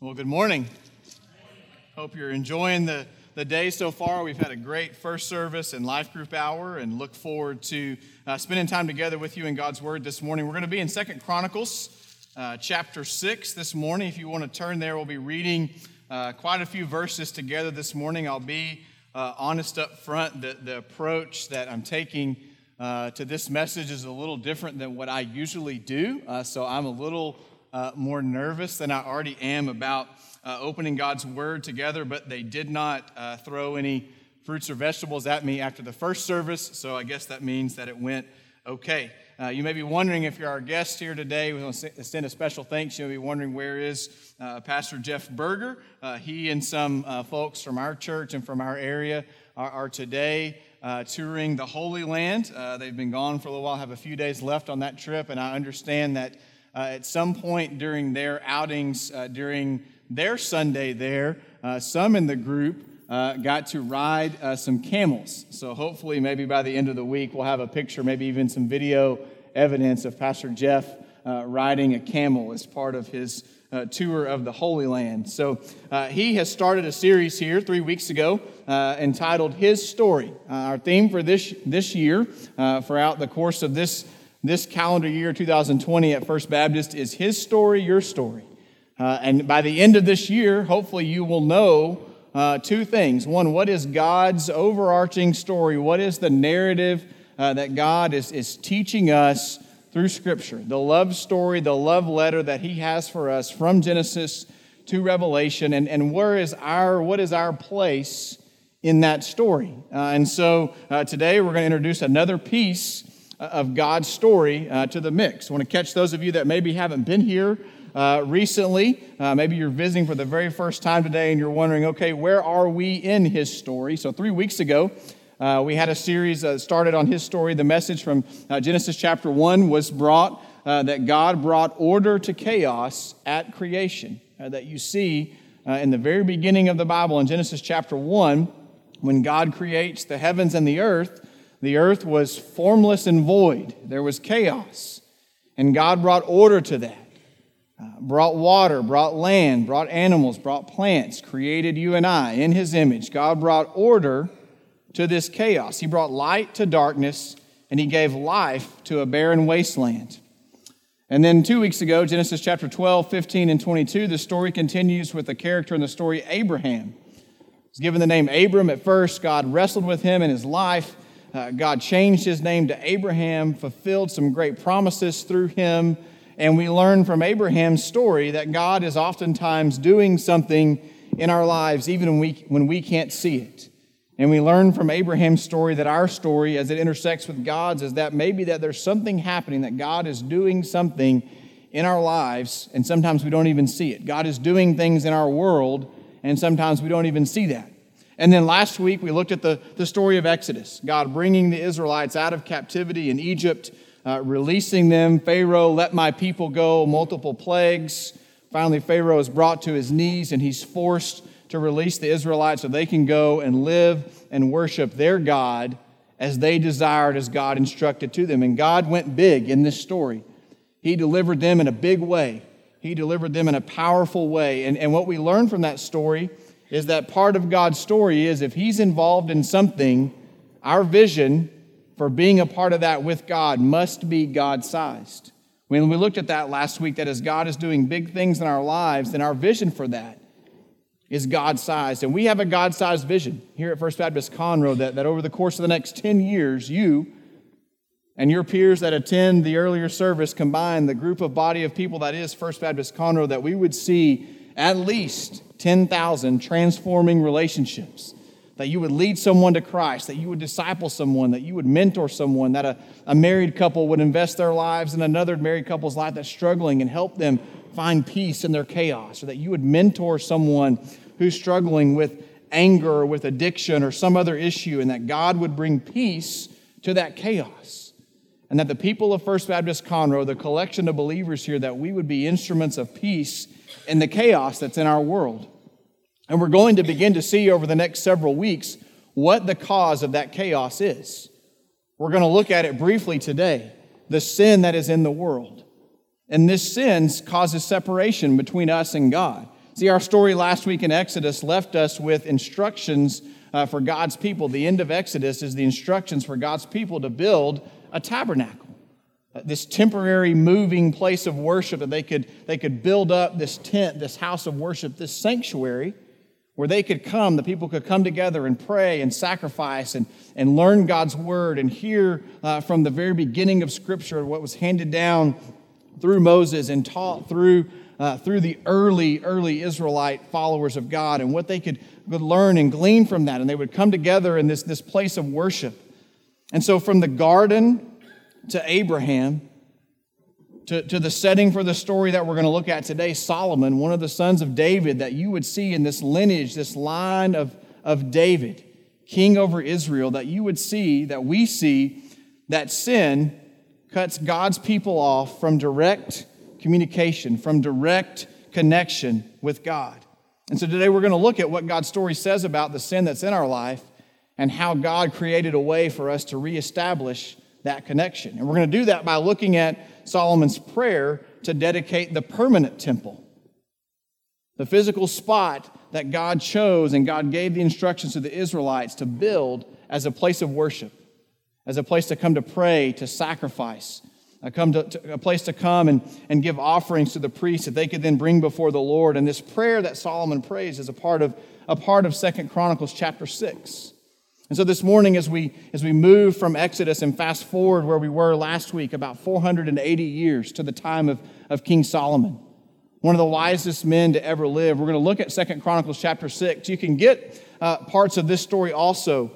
Well, good morning. Hope you're enjoying the, the day so far. We've had a great first service and life group hour and look forward to uh, spending time together with you in God's Word this morning. We're going to be in Second Chronicles uh, chapter 6 this morning. If you want to turn there, we'll be reading uh, quite a few verses together this morning. I'll be uh, honest up front. The, the approach that I'm taking uh, to this message is a little different than what I usually do. Uh, so I'm a little uh, more nervous than I already am about uh, opening God's Word together, but they did not uh, throw any fruits or vegetables at me after the first service, so I guess that means that it went okay. Uh, you may be wondering if you're our guest here today. We want to extend a special thanks. You may be wondering where is uh, Pastor Jeff Berger. Uh, he and some folks from our church and from our area are, are today touring the Holy Land. they've been gone for a little while, have a few days left on that trip, and I understand that uh, at some point during their outings, uh, during their Sunday there, uh, some in the group uh, got to ride uh, some camels. So hopefully, maybe by the end of the week, we'll have a picture, maybe even some video evidence of Pastor Jeff uh, riding a camel as part of his tour of the Holy Land. So he has started a series here three weeks ago entitled His Story. our theme for this, this year, throughout the course of this this calendar year, 2020, at First Baptist is His story, your story. Uh, and by the end of this year, hopefully, you will know uh, two things. One, what is God's overarching story? What is the narrative uh, that God is, is teaching us through Scripture? The love story, the love letter that He has for us from Genesis to Revelation, and, and where is our, what is our place in that story? Uh, and so uh, today we're going to introduce another piece of God's story uh, to the mix. I want to catch those of you that maybe haven't been here uh, recently. Uh, maybe you're visiting for the very first time today and you're wondering, okay, where are we in his story? So, three weeks ago, uh, we had a series that started on his story. The message from uh, Genesis chapter 1 was brought that God brought order to chaos at creation. that you see in the very beginning of the Bible in Genesis chapter 1, when God creates the heavens and the earth. The earth was formless and void, there was chaos. And God brought order to that. Uh, brought water, brought land, brought animals, brought plants, created you and I in His image. God brought order to this chaos. He brought light to darkness, and He gave life to a barren wasteland. And then two weeks ago, Genesis chapter 12, 15, and 22, the story continues with the character in the story, Abraham. He's given the name Abram at first. God wrestled with him in his life. Uh, God changed his name to Abraham, fulfilled some great promises through him. And we learn from Abraham's story that God is oftentimes doing something in our lives, even when we, when we can't see it. And we learn from Abraham's story that our story, as it intersects with God's, is that maybe that there's something happening, that God is doing something in our lives, and sometimes we don't even see it. God is doing things in our world, and sometimes we don't even see that. And then last week, we looked at the, the story of Exodus God bringing the Israelites out of captivity in Egypt, uh, releasing them. Pharaoh, let my people go, multiple plagues. Finally, Pharaoh is brought to his knees and he's forced to release the Israelites so they can go and live and worship their God as they desired, as God instructed to them. And God went big in this story. He delivered them in a big way, He delivered them in a powerful way. And, and what we learn from that story is that part of God's story is if He's involved in something, our vision for being a part of that with God must be God sized. When we looked at that last week, that as God is doing big things in our lives, then our vision for that is God sized. And we have a God sized vision here at First Baptist Conroe that, that over the course of the next 10 years, you and your peers that attend the earlier service combined, the group of body of people that is First Baptist Conroe, that we would see at least 10,000 transforming relationships. That you would lead someone to Christ, that you would disciple someone, that you would mentor someone, that a, a married couple would invest their lives in another married couple's life that's struggling and help them find peace in their chaos, or that you would mentor someone who's struggling with anger or with addiction or some other issue, and that God would bring peace to that chaos. And that the people of First Baptist Conroe, the collection of believers here, that we would be instruments of peace in the chaos that's in our world. And we're going to begin to see over the next several weeks what the cause of that chaos is. We're going to look at it briefly today the sin that is in the world. And this sin causes separation between us and God. See, our story last week in Exodus left us with instructions uh, for God's people. The end of Exodus is the instructions for God's people to build a tabernacle, uh, this temporary moving place of worship that they could, they could build up this tent, this house of worship, this sanctuary where they could come, the people could come together and pray and sacrifice and, and learn God's word and hear uh, from the very beginning of Scripture what was handed down through Moses and taught through uh, through the early, early Israelite followers of God and what they could, could learn and glean from that. And they would come together in this, this place of worship. And so, from the garden to Abraham, to, to the setting for the story that we're going to look at today, Solomon, one of the sons of David, that you would see in this lineage, this line of, of David, king over Israel, that you would see, that we see, that sin cuts God's people off from direct communication, from direct connection with God. And so today we're going to look at what God's story says about the sin that's in our life and how God created a way for us to reestablish that connection. And we're going to do that by looking at Solomon's prayer to dedicate the permanent temple, the physical spot that God chose and God gave the instructions to the Israelites to build as a place of worship, as a place to come to pray, to sacrifice, a, come to, to, a place to come and, and give offerings to the priests that they could then bring before the Lord. And this prayer that Solomon prays is a part of a part of Second Chronicles chapter 6. And so this morning, as we as we move from Exodus and fast forward where we were last week, about 480 years to the time of, of King Solomon, one of the wisest men to ever live, we're going to look at Second Chronicles chapter 6. You can get uh, parts of this story also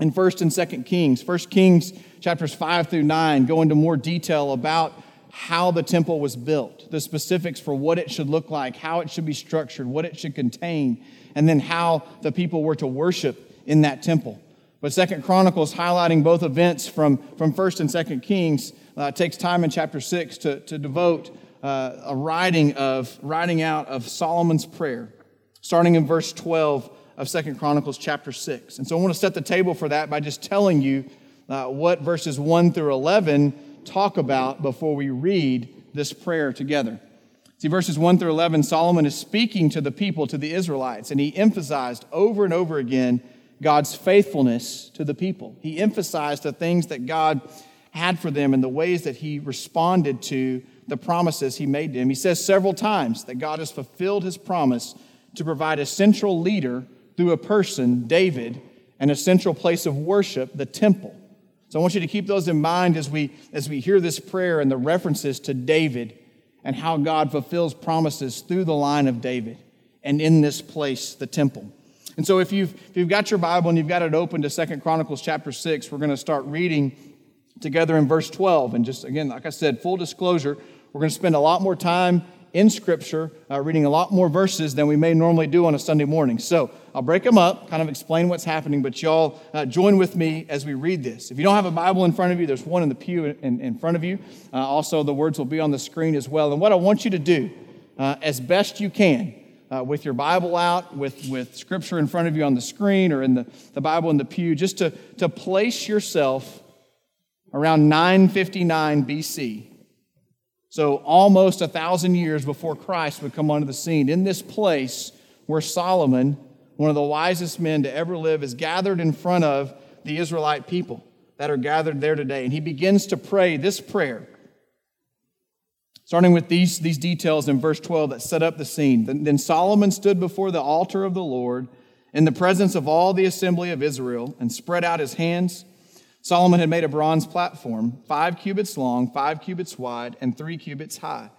in First and Second Kings. First Kings chapters 5 through 9 go into more detail about how the temple was built, the specifics for what it should look like, how it should be structured, what it should contain, and then how the people were to worship in that temple. But Second Chronicles, highlighting both events from, from First and Second Kings, uh, takes time in chapter 6 to, to devote uh, a writing of writing out of Solomon's prayer, starting in verse 12 of Second Chronicles chapter 6. And so I want to set the table for that by just telling you uh, what verses 1 through 11 talk about before we read this prayer together. See, verses 1 through 11, Solomon is speaking to the people, to the Israelites, and he emphasized over and over again God's faithfulness to the people. He emphasized the things that God had for them and the ways that he responded to the promises he made to him. He says several times that God has fulfilled his promise to provide a central leader through a person, David, and a central place of worship, the temple. So I want you to keep those in mind as we, as we hear this prayer and the references to David and how God fulfills promises through the line of David and in this place, the temple. And so if you've, if you've got your Bible and you've got it open to Second Chronicles chapter 6, we're going to start reading together in verse 12. And just again, like I said, full disclosure, we're going to spend a lot more time in Scripture, uh, reading a lot more verses than we may normally do on a Sunday morning. So I'll break them up, kind of explain what's happening, but y'all uh, join with me as we read this. If you don't have a Bible in front of you, there's one in the pew in, in front of you. Uh, also, the words will be on the screen as well. And what I want you to do, uh, as best you can, uh, with your Bible out, with, with Scripture in front of you on the screen or in the, the Bible in the pew, just to, to place yourself around 959 BC so, almost a thousand years before Christ would come onto the scene, in this place where Solomon, one of the wisest men to ever live, is gathered in front of the Israelite people that are gathered there today. And he begins to pray this prayer, starting with these, these details in verse 12 that set up the scene. Then, Solomon stood before the altar of the Lord in the presence of all the assembly of Israel and spread out his hands Solomon had made a bronze platform, five cubits long, five cubits wide, and three cubits high,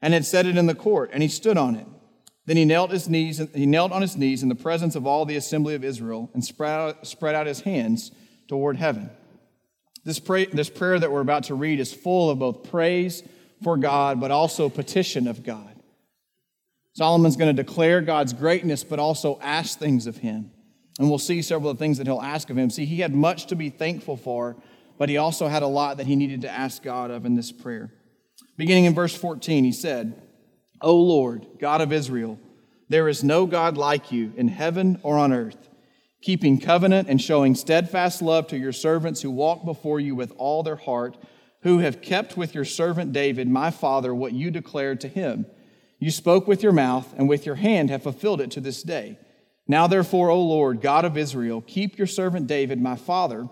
and had set it in the court, and he stood on it. Then he knelt, his knees, he knelt on his knees in the presence of all the assembly of Israel and spread out, spread out his hands toward heaven. This, pray, this prayer that we're about to read is full of both praise for God, but also petition of God. Solomon's going to declare God's greatness, but also ask things of him. And we'll see several of the things that he'll ask of him. See, he had much to be thankful for, but he also had a lot that he needed to ask God of in this prayer. Beginning in verse 14, he said, O Lord, God of Israel, there is no God like you in heaven or on earth, keeping covenant and showing steadfast love to your servants who walk before you with all their heart, who have kept with your servant David, my father, what you declared to him You spoke with your mouth, and with your hand have fulfilled it to this day. Now, therefore, O Lord, God of Israel, keep your servant David, my father,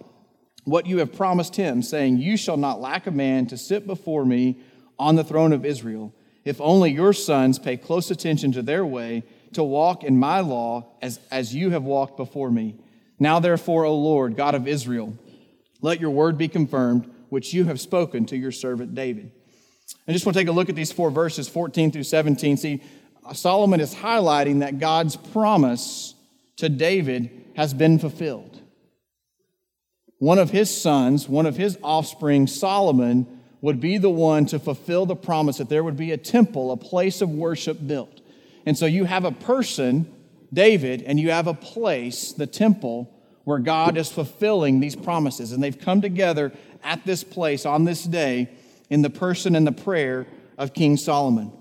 what you have promised him, saying, You shall not lack a man to sit before me on the throne of Israel, if only your sons pay close attention to their way, to walk in my law as, as you have walked before me. Now, therefore, O Lord, God of Israel, let your word be confirmed, which you have spoken to your servant David. I just want to take a look at these four verses, 14 through 17. See, Solomon is highlighting that God's promise to David has been fulfilled. One of his sons, one of his offspring, Solomon, would be the one to fulfill the promise that there would be a temple, a place of worship built. And so you have a person, David, and you have a place, the temple, where God is fulfilling these promises. And they've come together at this place on this day in the person and the prayer of King Solomon.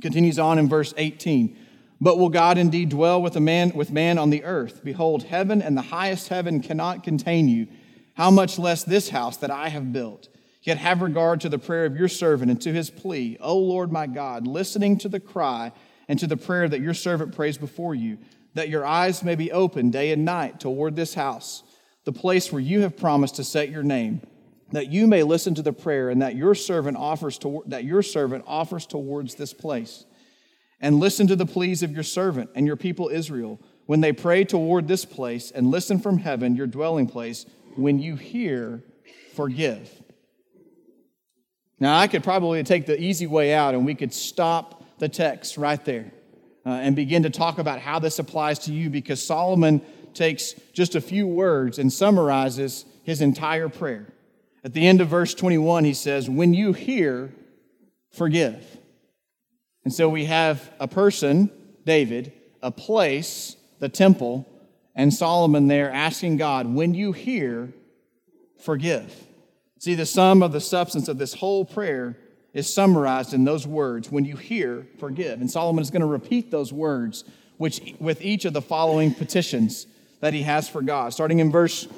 Continues on in verse 18. But will God indeed dwell with a man with man on the earth? Behold, heaven and the highest heaven cannot contain you. How much less this house that I have built? Yet have regard to the prayer of your servant and to his plea, O Lord my God, listening to the cry and to the prayer that your servant prays before you, that your eyes may be open day and night toward this house, the place where you have promised to set your name that you may listen to the prayer and that your servant offers to, that your servant offers towards this place. And listen to the pleas of your servant and your people Israel. When they pray toward this place and listen from heaven your dwelling place when you hear forgive. Now i could probably take the easy way out and we could stop the text right there uh, and begin to talk about how this applies to you because solomon takes just a few words and summarizes his entire prayer at the end of verse 21, he says, When you hear, forgive. And so we have a person, David, a place, the temple, and Solomon there asking God, When you hear, forgive. See, the sum of the substance of this whole prayer is summarized in those words when you hear, forgive. And Solomon is going to repeat those words which, with each of the following petitions that he has for God. Starting in verse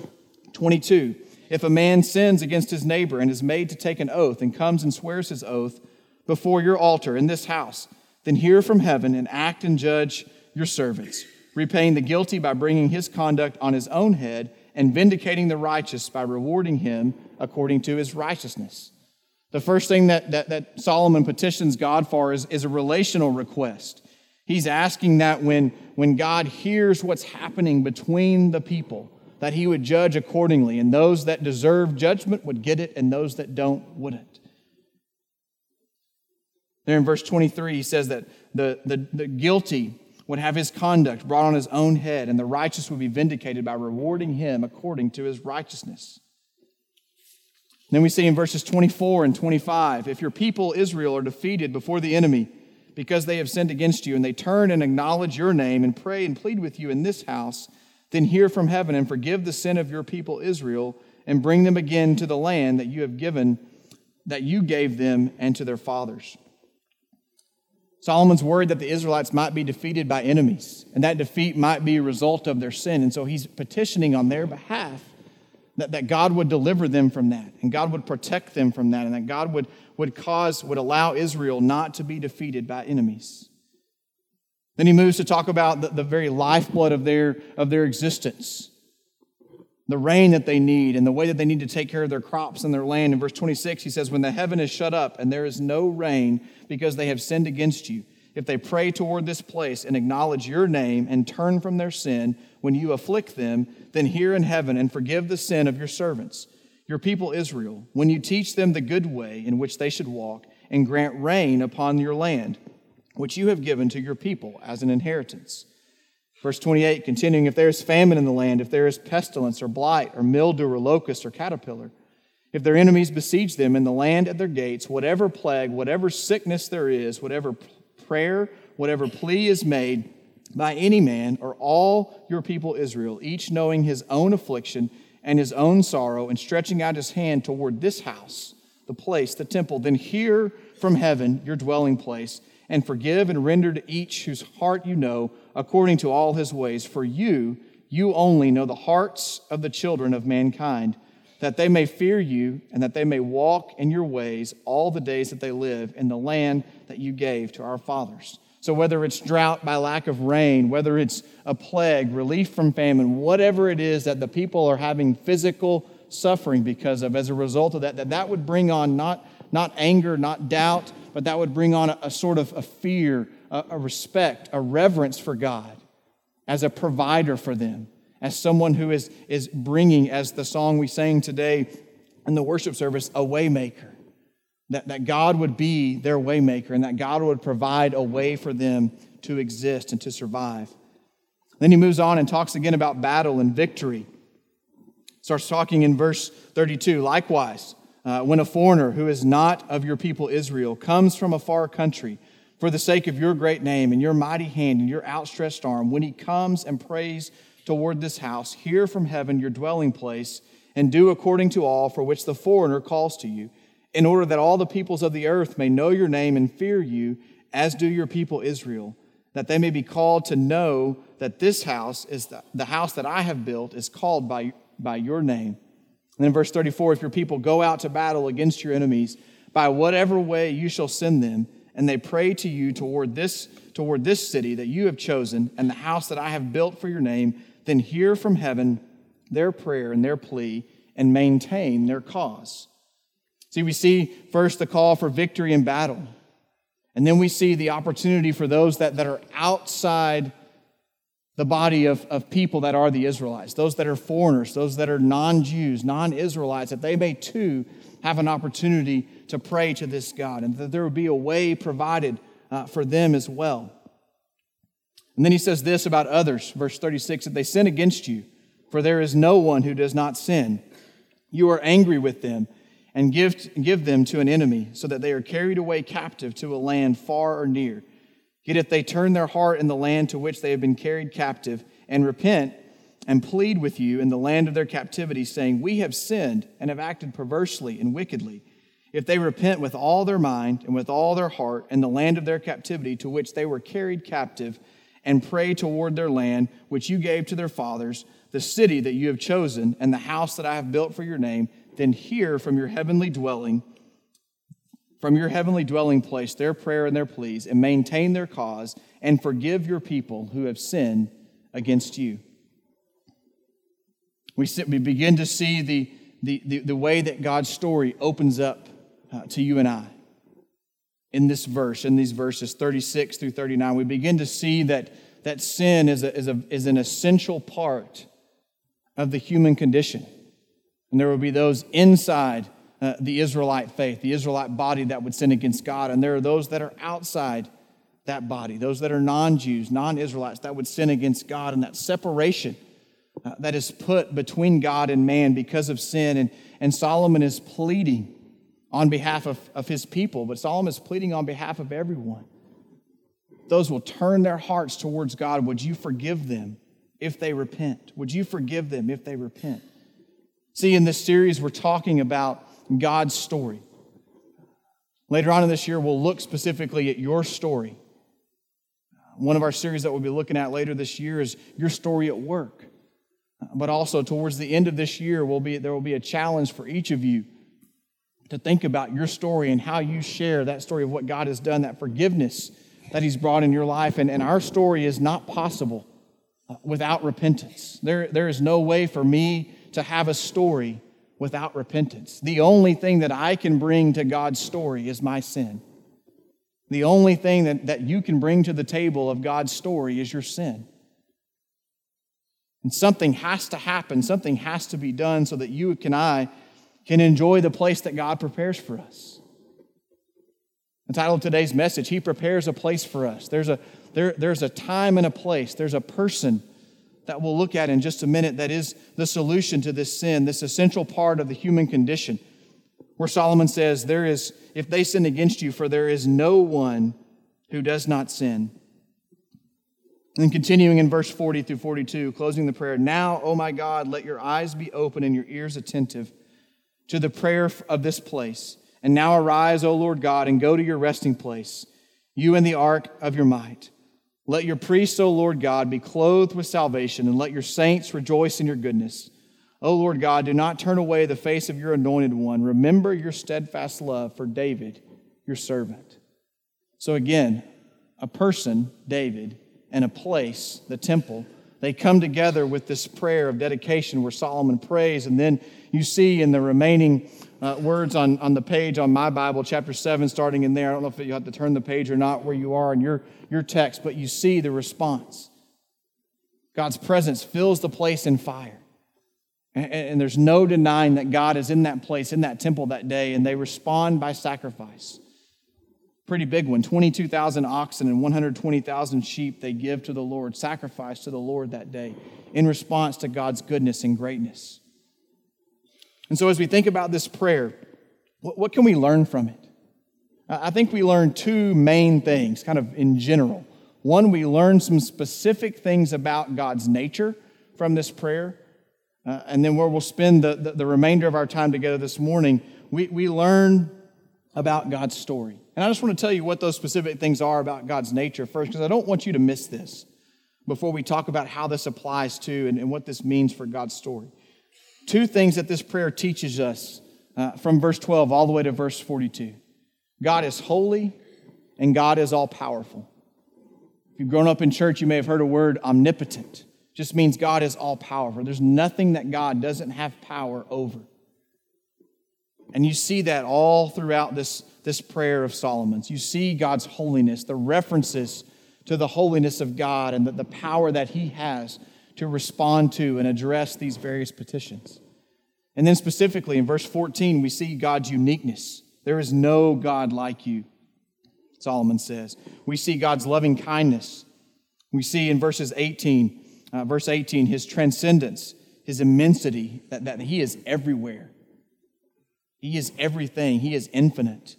22 if a man sins against his neighbor and is made to take an oath and comes and swears his oath before your altar in this house, then hear from heaven and act and judge your servants, repaying the guilty by bringing his conduct on his own head and vindicating the righteous by rewarding him according to his righteousness. The first thing that, that, that Solomon petitions God for is, is a relational request. He's asking that when, when God hears what's happening between the people, that he would judge accordingly, and those that deserve judgment would get it, and those that don't wouldn't. There in verse 23, he says that the, the, the guilty would have his conduct brought on his own head, and the righteous would be vindicated by rewarding him according to his righteousness. then we see in verses 24 and 25 if your people Israel are defeated before the enemy because they have sinned against you, and they turn and acknowledge your name and pray and plead with you in this house, then hear from heaven and forgive the sin of your people Israel and bring them again to the land that you have given, that you gave them and to their fathers. Solomon's worried that the Israelites might be defeated by enemies, and that defeat might be a result of their sin. And so he's petitioning on their behalf that, that God would deliver them from that, and God would protect them from that, and that God would, would cause, would allow Israel not to be defeated by enemies. Then he moves to talk about the, the very lifeblood of their, of their existence, the rain that they need, and the way that they need to take care of their crops and their land. In verse 26, he says, When the heaven is shut up and there is no rain because they have sinned against you, if they pray toward this place and acknowledge your name and turn from their sin when you afflict them, then hear in heaven and forgive the sin of your servants, your people Israel, when you teach them the good way in which they should walk, and grant rain upon your land which you have given to your people as an inheritance. Verse 28, continuing, if there is famine in the land, if there is pestilence or blight or mildew or locust or caterpillar, if their enemies besiege them in the land at their gates, whatever plague, whatever sickness there is, whatever prayer, whatever plea is made by any man or all your people Israel, each knowing his own affliction and his own sorrow, and stretching out his hand toward this house, the place, the temple, then hear from heaven your dwelling place and forgive and render to each whose heart you know according to all his ways. For you, you only know the hearts of the children of mankind, that they may fear you and that they may walk in your ways all the days that they live in the land that you gave to our fathers. So, whether it's drought by lack of rain, whether it's a plague, relief from famine, whatever it is that the people are having physical suffering because of, as a result of that, that that would bring on not, not anger, not doubt, but that would bring on a, a sort of a fear, a, a respect, a reverence for God as a provider for them as someone who is, is bringing, as the song we sang today in the worship service, a waymaker. That, that God would be their waymaker and that God would provide a way for them to exist and to survive. Then he moves on and talks again about battle and victory. Starts talking in verse 32. Likewise, uh, when a foreigner who is not of your people Israel comes from a far country, for the sake of your great name and your mighty hand and your outstretched arm, when he comes and prays toward this house, hear from heaven your dwelling place, and do according to all for which the foreigner calls to you, in order that all the peoples of the earth may know your name and fear you, as do your people Israel, that they may be called to know that this house is the, the house that I have built is called by, by your name. And then verse 34 if your people go out to battle against your enemies, by whatever way you shall send them, and they pray to you toward this toward this city that you have chosen and the house that I have built for your name, then hear from heaven their prayer and their plea and maintain their cause. See, we see first the call for victory in battle, and then we see the opportunity for those that, that are outside the body of, of people that are the Israelites, those that are foreigners, those that are non Jews, non Israelites, that they may too have an opportunity to pray to this God, and that there would be a way provided uh, for them as well. And then he says this about others, verse 36 that they sin against you, for there is no one who does not sin. You are angry with them and give, give them to an enemy, so that they are carried away captive to a land far or near. Yet if they turn their heart in the land to which they have been carried captive and repent and plead with you in the land of their captivity, saying, We have sinned and have acted perversely and wickedly, if they repent with all their mind and with all their heart in the land of their captivity to which they were carried captive, and pray toward their land, which you gave to their fathers, the city that you have chosen, and the house that I have built for your name, then hear from your heavenly dwelling, from your heavenly dwelling place, their prayer and their pleas, and maintain their cause, and forgive your people who have sinned against you. We, begin to see the, the, the, the way that God's story opens up uh, to you and I in this verse, in these verses 36 through 39, we begin to see that, that sin is, a, is, a, is an essential part of the human condition. And there will be those inside uh, the Israelite faith, the Israelite body that would sin against God. And there are those that are outside that body, those that are non Jews, non Israelites, that would sin against God. And that separation uh, that is put between God and man because of sin. And, and Solomon is pleading on behalf of, of his people, but Solomon is pleading on behalf of everyone. Those will turn their hearts towards God. Would you forgive them if they repent? Would you forgive them if they repent? See, in this series, we're talking about God's story. Later on in this year, we'll look specifically at your story. One of our series that we'll be looking at later this year is your story at work. But also, towards the end of this year, will be, there will be a challenge for each of you to think about your story and how you share that story of what God has done, that forgiveness that He's brought in your life. And, and our story is not possible uh, without repentance. There, there is no way for me to have a story without repentance. The only thing that I can bring to God's story is my sin. The only thing that, that you can bring to the table of God's story is your sin. And something has to happen, something has to be done so that you and I can enjoy the place that God prepares for us. The title of today's message, He prepares a place for us. There's a, there, there's a time and a place, there's a person that we'll look at in just a minute that is the solution to this sin, this essential part of the human condition. Where Solomon says, There is, if they sin against you, for there is no one who does not sin. And continuing in verse 40 through 42, closing the prayer, Now, O my God, let your eyes be open and your ears attentive to the prayer of this place. And now arise, O Lord God, and go to your resting place, you and the ark of your might. Let your priests, O Lord God, be clothed with salvation, and let your saints rejoice in your goodness. O Lord God, do not turn away the face of your anointed one. Remember your steadfast love for David, your servant. So again, a person, David, and a place, the temple, they come together with this prayer of dedication where Solomon prays. And then you see in the remaining uh, words on, on the page on my Bible, chapter 7, starting in there. I don't know if you have to turn the page or not where you are in your, your text, but you see the response. God's presence fills the place in fire. And, and there's no denying that God is in that place, in that temple that day, and they respond by sacrifice. Pretty big one 22,000 oxen and 120,000 sheep they give to the Lord, sacrifice to the Lord that day in response to God's goodness and greatness. And so, as we think about this prayer, what, can we learn from it? I think we learn two main things, kind of in general. One, we learn some specific things about God's nature from this prayer. Uh, and then where we'll spend the, the, the, remainder of our time together this morning, we, we learn about God's story. And I just want to tell you what those specific things are about God's nature first, because I don't want you to miss this before we talk about how this applies to and, and what this means for God's story. Two things that this prayer teaches us uh, from verse 12 all the way to verse 42 God is holy and God is all powerful. If you've grown up in church, you may have heard a word omnipotent just means God is all powerful. There's nothing that God doesn't have power over. And you see that all throughout this, this prayer of Solomon's. You see God's holiness, the references to the holiness of God and the, the power that He has to respond to and address these various petitions. And then specifically in verse 14, we see God's uniqueness. There is no God like you, Solomon says. We see God's loving kindness. We see in verses 18 uh, verse 18, his transcendence, his immensity, that, that he is everywhere. He is everything, he is infinite.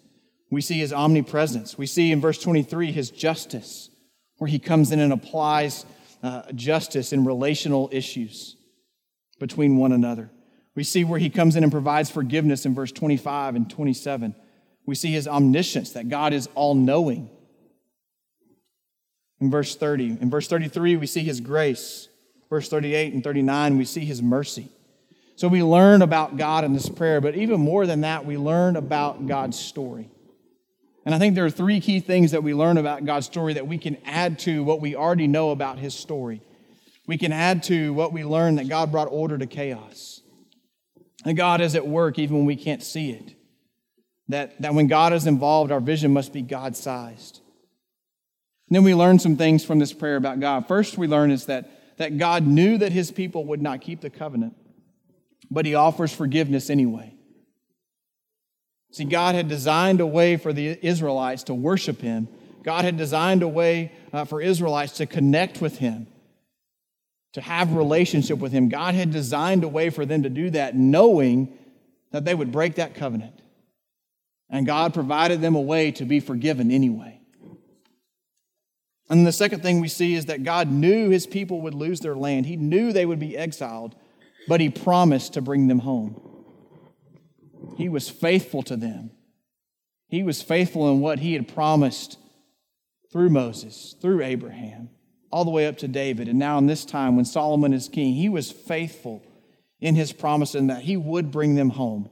We see his omnipresence. We see in verse 23 his justice, where he comes in and applies uh, justice in relational issues between one another. We see where he comes in and provides forgiveness in verse 25 and 27. We see his omniscience, that God is all knowing in verse 30. In verse 33, we see his grace. Verse 38 and 39, we see his mercy. So we learn about God in this prayer, but even more than that, we learn about God's story. And I think there are three key things that we learn about God's story that we can add to what we already know about his story. We can add to what we learn that God brought order to chaos. That God is at work even when we can't see it. That, that when God is involved, our vision must be God sized. Then we learn some things from this prayer about God. First, we learn is that, that God knew that his people would not keep the covenant, but he offers forgiveness anyway. See, God had designed a way for the Israelites to worship him. God had designed a way uh, for Israelites to connect with him, to have relationship with him. God had designed a way for them to do that, knowing that they would break that covenant. And God provided them a way to be forgiven anyway. And the second thing we see is that God knew his people would lose their land. He knew they would be exiled, but he promised to bring them home. He was faithful to them. He was faithful in what he had promised through Moses, through Abraham, all the way up to David. And now, in this time when Solomon is king, he was faithful in his promise and that he would bring them home.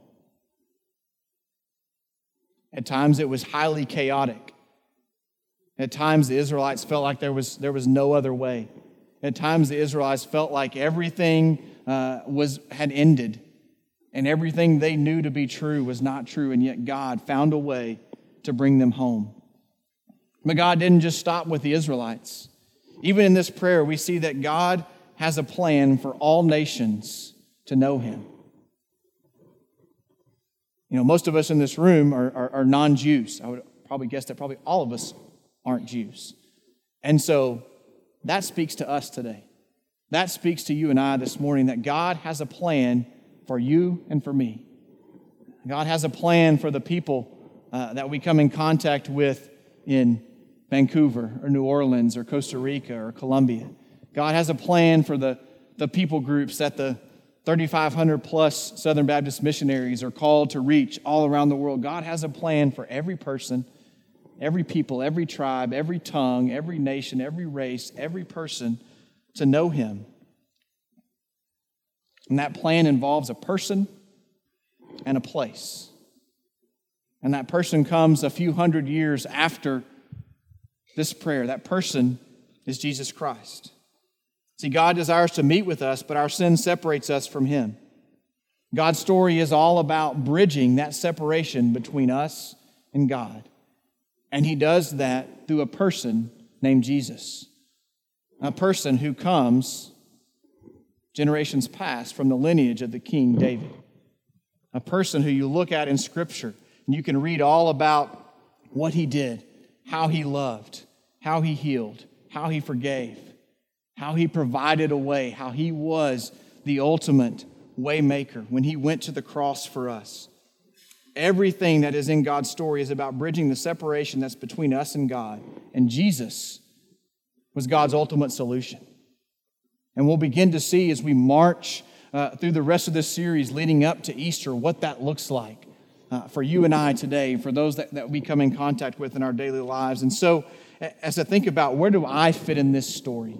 At times, it was highly chaotic. At times, the Israelites felt like there was, there was no other way. At times, the Israelites felt like everything uh, was, had ended and everything they knew to be true was not true, and yet God found a way to bring them home. But God didn't just stop with the Israelites. Even in this prayer, we see that God has a plan for all nations to know Him. You know, most of us in this room are, are, are non Jews. I would probably guess that probably all of us aren't Jews. And so that speaks to us today. That speaks to you and I this morning that God has a plan for you and for me. God has a plan for the people uh, that we come in contact with in Vancouver or New Orleans or Costa Rica or Colombia. God has a plan for the, the people groups that the 3,500 plus Southern Baptist missionaries are called to reach all around the world. God has a plan for every person every people, every tribe, every tongue, every nation, every race, every person to know him. And that plan involves a person and a place. And that person comes a few hundred years after this prayer. That person is Jesus Christ. See, God desires to meet with us, but our sin separates us from Him. God's story is all about bridging that separation between us and God. And He does that through a person named Jesus, a person who comes generations past from the lineage of the King David, a person who you look at in Scripture and you can read all about what he did, how he loved, how he healed, how he forgave, how he provided a way, how he was the ultimate waymaker when he went to the cross for us. Everything that is in God's story is about bridging the separation that's between us and God. And Jesus was God's ultimate solution. And we'll begin to see as we march uh, through the rest of this series leading up to Easter what that looks like uh, for you and I today, for those that, that we come in contact with in our daily lives. And so, as I think about where do I fit in this story?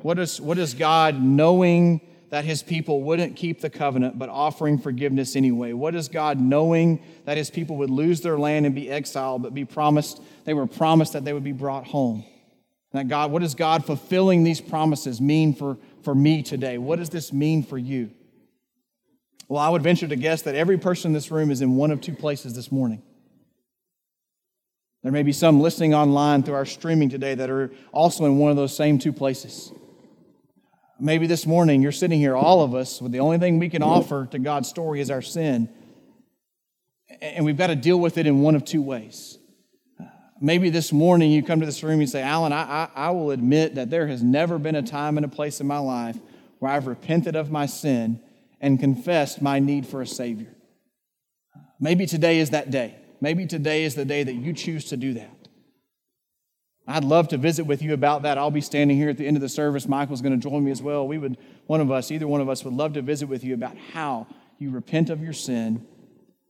What is, what is God knowing that his people wouldn't keep the covenant but offering forgiveness anyway? What is God knowing that his people would lose their land and be exiled but be promised, they were promised that they would be brought home? That God, what does God fulfilling these promises mean for, for me today? What does this mean for you? Well, I would venture to guess that every person in this room is in one of two places this morning. There may be some listening online through our streaming today that are also in one of those same two places. Maybe this morning you're sitting here, all of us, with the only thing we can offer to God's story is our sin. And we've got to deal with it in one of two ways. Maybe this morning you come to this room and you say, Alan, I, I, I will admit that there has never been a time and a place in my life where I've repented of my sin and confessed my need for a Savior. Maybe today is that day. Maybe today is the day that you choose to do that. I'd love to visit with you about that. I'll be standing here at the end of the service. Michael's going to join me as well. We would, one of us, either one of us, would love to visit with you about how you repent of your sin,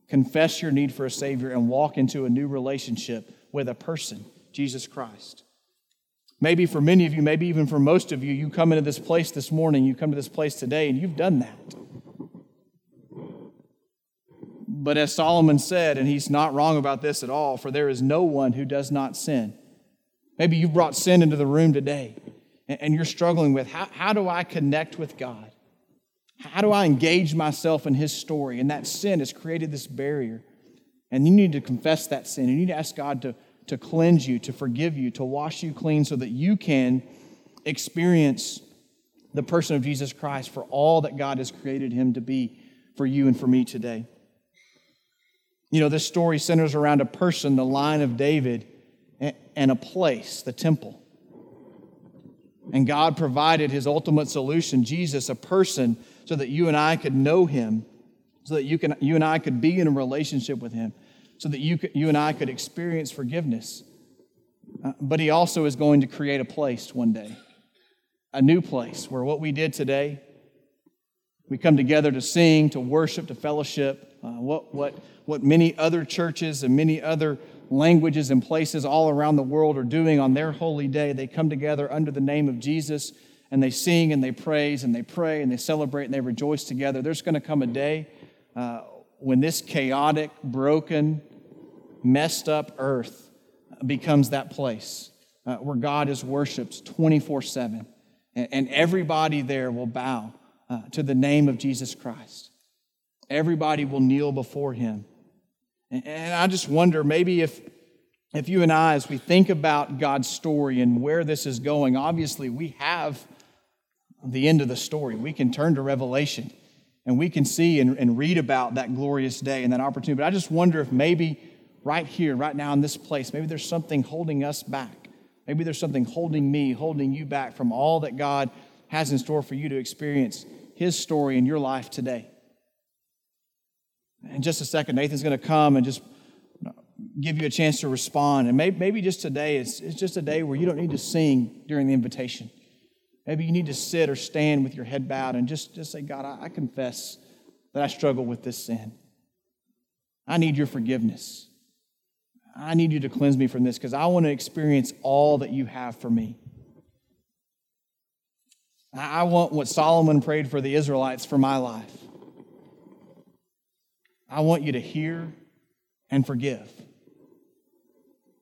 confess your need for a Savior, and walk into a new relationship with a person, Jesus Christ. Maybe for many of you, maybe even for most of you, you come into this place this morning, you come to this place today, and you've done that. But as Solomon said, and he's not wrong about this at all, for there is no one who does not sin. Maybe you've brought sin into the room today and you're struggling with how, how do I connect with God? How do I engage myself in His story? And that sin has created this barrier. And you need to confess that sin. You need to ask God to, to cleanse you, to forgive you, to wash you clean so that you can experience the person of Jesus Christ for all that God has created Him to be for you and for me today. You know, this story centers around a person, the line of David, and a place, the temple. And God provided his ultimate solution, Jesus, a person, so that you and I could know him, so that you, can, you and I could be in a relationship with him, so that you, you and I could experience forgiveness. Uh, but he also is going to create a place one day, a new place where what we did today, we come together to sing, to worship, to fellowship, uh, what, what what many other churches and many other languages and places all around the world are doing on their holy day. They come together under the name of Jesus and they sing and they praise and they pray and they celebrate and they rejoice together. There's going to come a day uh, when this chaotic, broken, messed up earth becomes that place uh, where God is worshiped 24 7. And everybody there will bow uh, to the name of Jesus Christ. Everybody will kneel before him. And I just wonder maybe if, if you and I, as we think about God's story and where this is going, obviously we have the end of the story. We can turn to Revelation and we can see and, and read about that glorious day and that opportunity. But I just wonder if maybe right here, right now in this place, maybe there's something holding us back. Maybe there's something holding me, holding you back from all that God has in store for you to experience His story in your life today. In just a second, Nathan's going to come and just give you a chance to respond. And maybe, maybe just today, it's, it's just a day where you don't need to sing during the invitation. Maybe you need to sit or stand with your head bowed and just, just say, God, I, I confess that I struggle with this sin. I need your forgiveness. I need you to cleanse me from this because I want to experience all that you have for me. I want what Solomon prayed for the Israelites for my life. I want you to hear and forgive.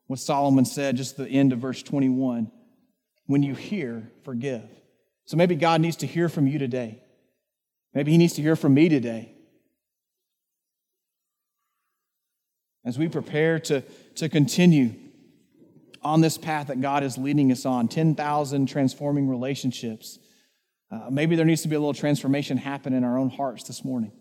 What Solomon said, just the end of verse 21 when you hear, forgive. So maybe God needs to hear from you today. Maybe He needs to hear from me today. As we prepare to, to continue on this path that God is leading us on 10,000 transforming relationships. Uh, maybe there needs to be a little transformation happen in our own hearts this morning.